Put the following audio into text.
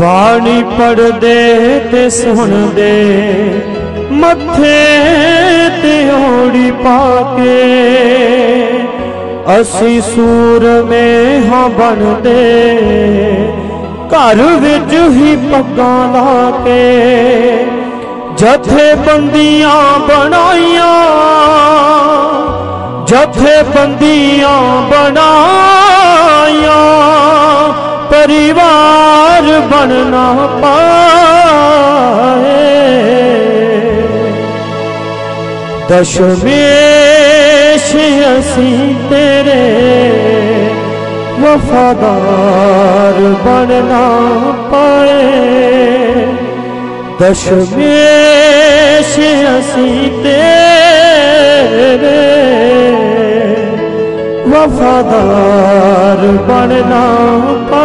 ਬਾਣੀ ਪੜਦੇ ਤੇ ਸੁਣਦੇ, ਮੱਥੇ ਤੇ ਓੜੀ ਪਾ ਕੇ। ਅਸੀਂ ਸੂਰਮੇ ਹਾਂ ਬਣਦੇ, ਘਰ ਵਿੱਚ ਹੀ ਪੱਗਾਂ ਲਾ ਕੇ। ਜਥੇ ਬੰਦੀਆਂ ਬਣਾਈਆਂ ਜਥੇ ਬੰਦੀਆਂ ਬਣਾਈਆਂ। ਪਰਿਵਾਰ ਬਣਨਾ ਪਾਏ। ਦਸ਼ਮੇਸ਼ ਅਸੀਂ ਤੇਰੇ ਵਫਾਦਾਰ ਬਣਨਾ ਪਾਏ। ਦਸ਼ਮੇਸ਼ ਅਸੀਂ ਤੇਰੇ ਵਫਾਦਾਰ ਬਣਨਾ ਪਾਏ